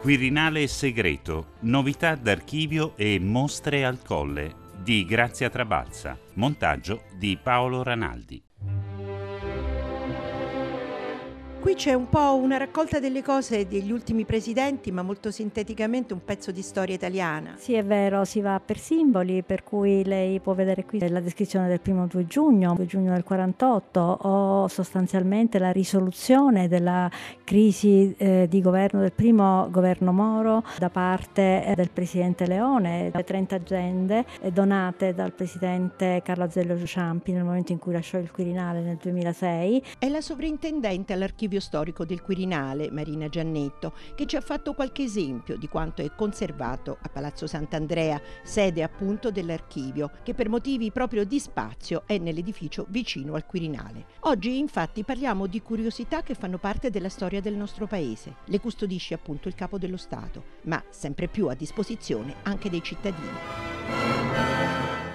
Quirinale segreto, novità d'archivio e mostre al colle. Di Grazia Trabazza, montaggio di Paolo Ranaldi. Qui c'è un po' una raccolta delle cose degli ultimi presidenti, ma molto sinteticamente un pezzo di storia italiana. Sì, è vero, si va per simboli, per cui lei può vedere qui la descrizione del primo 2 giugno, 2 giugno del 48, o sostanzialmente la risoluzione della crisi eh, di governo del primo governo Moro da parte eh, del presidente Leone, le 30 agende eh, donate dal presidente Carlo Azeglio Ciampi nel momento in cui lasciò il Quirinale nel 2006. È la sovrintendente all'archivio archivio storico del Quirinale, Marina Giannetto, che ci ha fatto qualche esempio di quanto è conservato a Palazzo Sant'Andrea, sede appunto dell'archivio, che per motivi proprio di spazio è nell'edificio vicino al Quirinale. Oggi infatti parliamo di curiosità che fanno parte della storia del nostro paese. Le custodisce appunto il Capo dello Stato, ma sempre più a disposizione anche dei cittadini.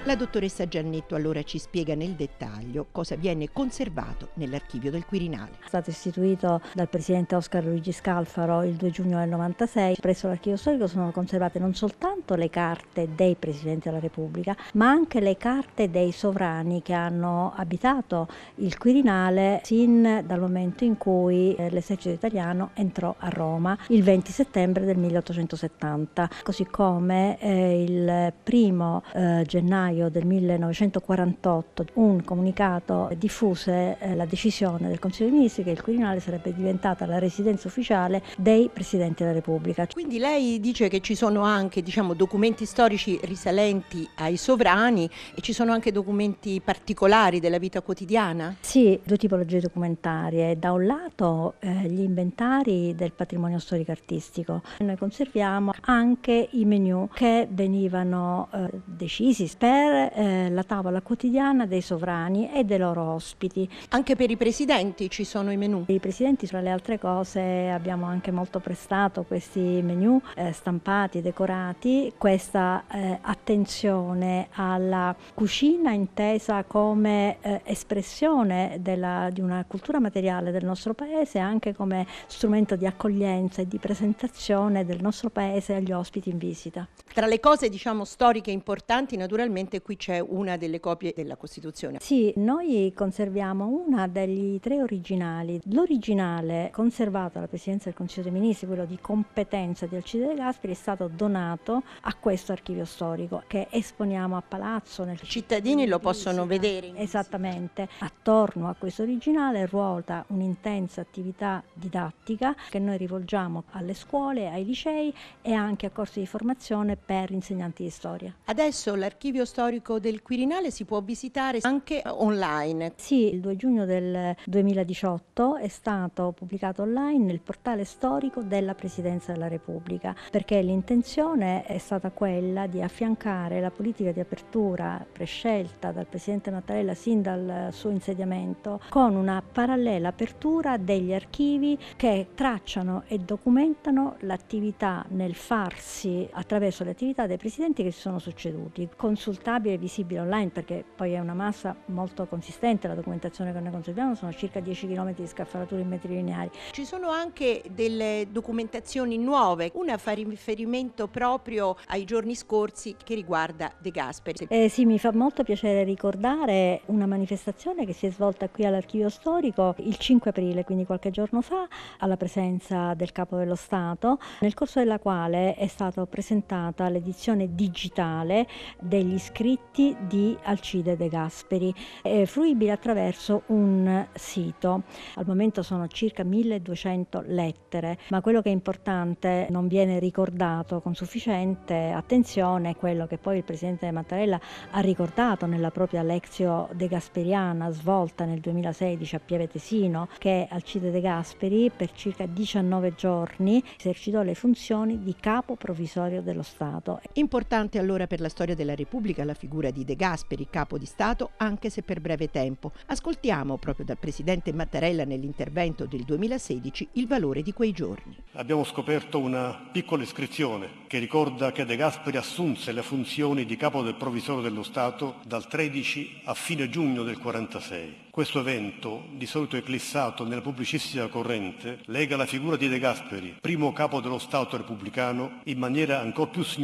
La dottoressa Giannetto allora ci spiega nel dettaglio cosa viene conservato nell'archivio del Quirinale. È stato istituito dal presidente Oscar Luigi Scalfaro il 2 giugno del 96. Presso l'archivio storico sono conservate non soltanto le carte dei presidenti della Repubblica, ma anche le carte dei sovrani che hanno abitato il Quirinale sin dal momento in cui eh, l'esercito italiano entrò a Roma il 20 settembre del 1870, così come eh, il primo eh, gennaio gennaio del 1948 un comunicato diffuse eh, la decisione del Consiglio dei Ministri che il Quirinale sarebbe diventata la residenza ufficiale dei Presidenti della Repubblica. Quindi lei dice che ci sono anche diciamo, documenti storici risalenti ai sovrani e ci sono anche documenti particolari della vita quotidiana? Sì, due tipologie documentarie. Da un lato eh, gli inventari del patrimonio storico artistico. Noi conserviamo anche i menu che venivano eh, decisi per per eh, la tavola quotidiana dei sovrani e dei loro ospiti. Anche per i presidenti ci sono i menù? I presidenti, tra le altre cose, abbiamo anche molto prestato questi menù eh, stampati, decorati, questa eh, attenzione alla cucina intesa come eh, espressione della, di una cultura materiale del nostro paese, anche come strumento di accoglienza e di presentazione del nostro paese agli ospiti in visita. Tra le cose diciamo storiche importanti naturalmente qui c'è una delle copie della Costituzione. Sì, noi conserviamo una degli tre originali. L'originale conservato dalla Presidenza del Consiglio dei Ministri, quello di competenza di Alcide De Gasperi, è stato donato a questo archivio storico che esponiamo a Palazzo. I cittadini lo possono vedere. Esattamente. Attorno a questo originale ruota un'intensa attività didattica che noi rivolgiamo alle scuole, ai licei e anche a corsi di formazione per insegnanti di storia. Adesso l'archivio storico del Quirinale si può visitare anche online. Sì, il 2 giugno del 2018 è stato pubblicato online nel portale storico della Presidenza della Repubblica, perché l'intenzione è stata quella di affiancare la politica di apertura prescelta dal Presidente Mattarella sin dal suo insediamento con una parallela apertura degli archivi che tracciano e documentano l'attività nel farsi attraverso le attività dei presidenti che si sono succeduti. Consultabile e visibile online perché poi è una massa molto consistente, la documentazione che noi conserviamo sono circa 10 km di scaffalatura in metri lineari. Ci sono anche delle documentazioni nuove, una fa riferimento proprio ai giorni scorsi che riguarda De Gasperi. Eh, sì, mi fa molto piacere ricordare una manifestazione che si è svolta qui all'Archivio Storico il 5 aprile, quindi qualche giorno fa, alla presenza del Capo dello Stato, nel corso della quale è stata presentata l'edizione digitale degli scritti di Alcide De Gasperi, è fruibile attraverso un sito. Al momento sono circa 1200 lettere, ma quello che è importante non viene ricordato con sufficiente attenzione è quello che poi il Presidente Mattarella ha ricordato nella propria Lezio De Gasperiana svolta nel 2016 a Pieve Tesino, che Alcide De Gasperi per circa 19 giorni esercitò le funzioni di capo provvisorio dello Stato. Importante allora per la storia della Repubblica dalla figura di De Gasperi, capo di Stato, anche se per breve tempo. Ascoltiamo proprio dal presidente Mattarella nell'intervento del 2016 il valore di quei giorni. Abbiamo scoperto una piccola iscrizione che ricorda che De Gasperi assunse le funzioni di capo del provvisorio dello Stato dal 13 a fine giugno del 1946. Questo evento, di solito eclissato nella pubblicissima corrente, lega la figura di De Gasperi, primo capo dello Stato repubblicano, in maniera ancora più significativa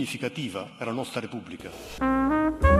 alla nostra Repubblica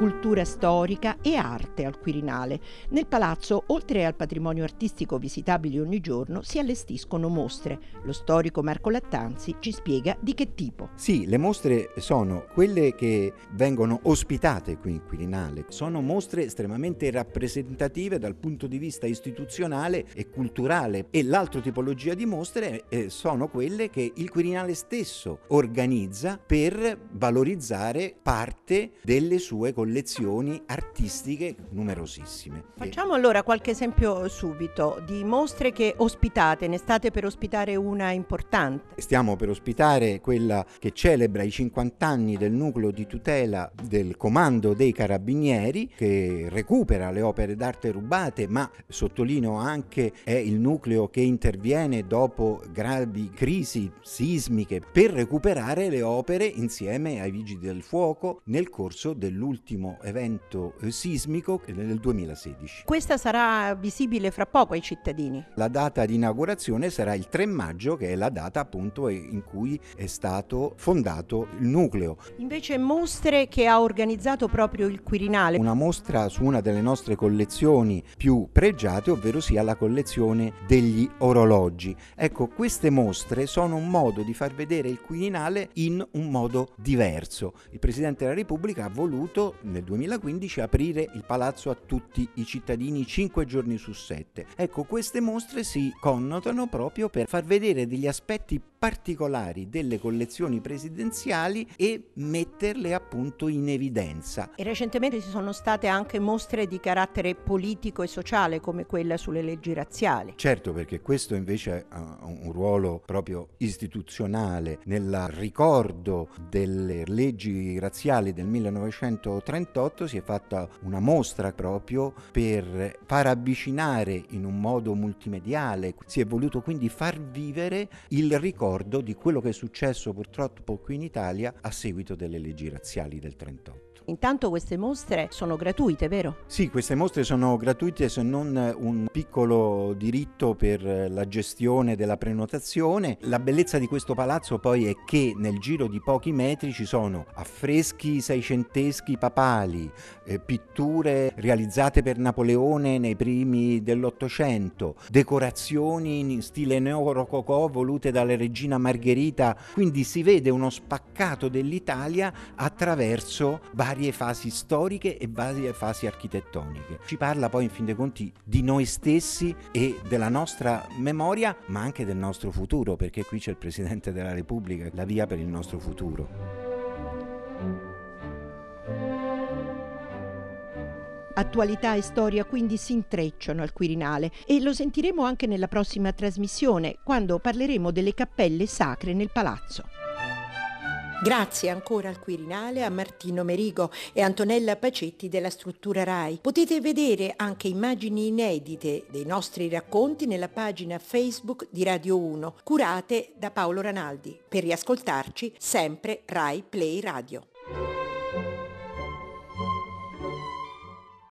cultura storica e arte al Quirinale. Nel palazzo, oltre al patrimonio artistico visitabile ogni giorno, si allestiscono mostre. Lo storico Marco Lattanzi ci spiega di che tipo. Sì, le mostre sono quelle che vengono ospitate qui in Quirinale. Sono mostre estremamente rappresentative dal punto di vista istituzionale e culturale e l'altra tipologia di mostre eh, sono quelle che il Quirinale stesso organizza per valorizzare parte delle sue collezioni collezioni artistiche numerosissime. Facciamo allora qualche esempio subito di mostre che ospitate, ne state per ospitare una importante. Stiamo per ospitare quella che celebra i 50 anni del nucleo di tutela del comando dei carabinieri che recupera le opere d'arte rubate, ma sottolineo anche è il nucleo che interviene dopo gravi crisi sismiche per recuperare le opere insieme ai vigili del fuoco nel corso dell'ultimo ultimo evento eh, sismico nel 2016. Questa sarà visibile fra poco ai cittadini. La data di inaugurazione sarà il 3 maggio, che è la data appunto in cui è stato fondato il nucleo. Invece mostre che ha organizzato proprio il Quirinale. Una mostra su una delle nostre collezioni più pregiate, ovvero sia la collezione degli orologi. Ecco, queste mostre sono un modo di far vedere il Quirinale in un modo diverso. Il Presidente della Repubblica ha voluto nel 2015 aprire il palazzo a tutti i cittadini 5 giorni su 7. Ecco, queste mostre si connotano proprio per far vedere degli aspetti particolari delle collezioni presidenziali e metterle appunto in evidenza. E recentemente ci sono state anche mostre di carattere politico e sociale come quella sulle leggi razziali. Certo, perché questo invece ha un ruolo proprio istituzionale nel ricordo delle leggi razziali del 1930 1938 si è fatta una mostra proprio per far avvicinare in un modo multimediale, si è voluto quindi far vivere il ricordo di quello che è successo purtroppo qui in Italia a seguito delle leggi razziali del 1938. Intanto queste mostre sono gratuite, vero? Sì, queste mostre sono gratuite se non un piccolo diritto per la gestione della prenotazione. La bellezza di questo palazzo poi è che nel giro di pochi metri ci sono affreschi seicenteschi papali, eh, pitture realizzate per Napoleone nei primi dell'Ottocento, decorazioni in stile neorococò volute dalla regina Margherita, quindi si vede uno spaccato dell'Italia attraverso vari varie fasi storiche e varie fasi architettoniche. Ci parla poi in fin dei conti di noi stessi e della nostra memoria, ma anche del nostro futuro, perché qui c'è il Presidente della Repubblica, la via per il nostro futuro. Attualità e storia quindi si intrecciano al Quirinale e lo sentiremo anche nella prossima trasmissione, quando parleremo delle cappelle sacre nel palazzo. Grazie ancora al Quirinale, a Martino Merigo e Antonella Pacetti della struttura RAI. Potete vedere anche immagini inedite dei nostri racconti nella pagina Facebook di Radio 1, curate da Paolo Ranaldi. Per riascoltarci sempre RAI Play Radio.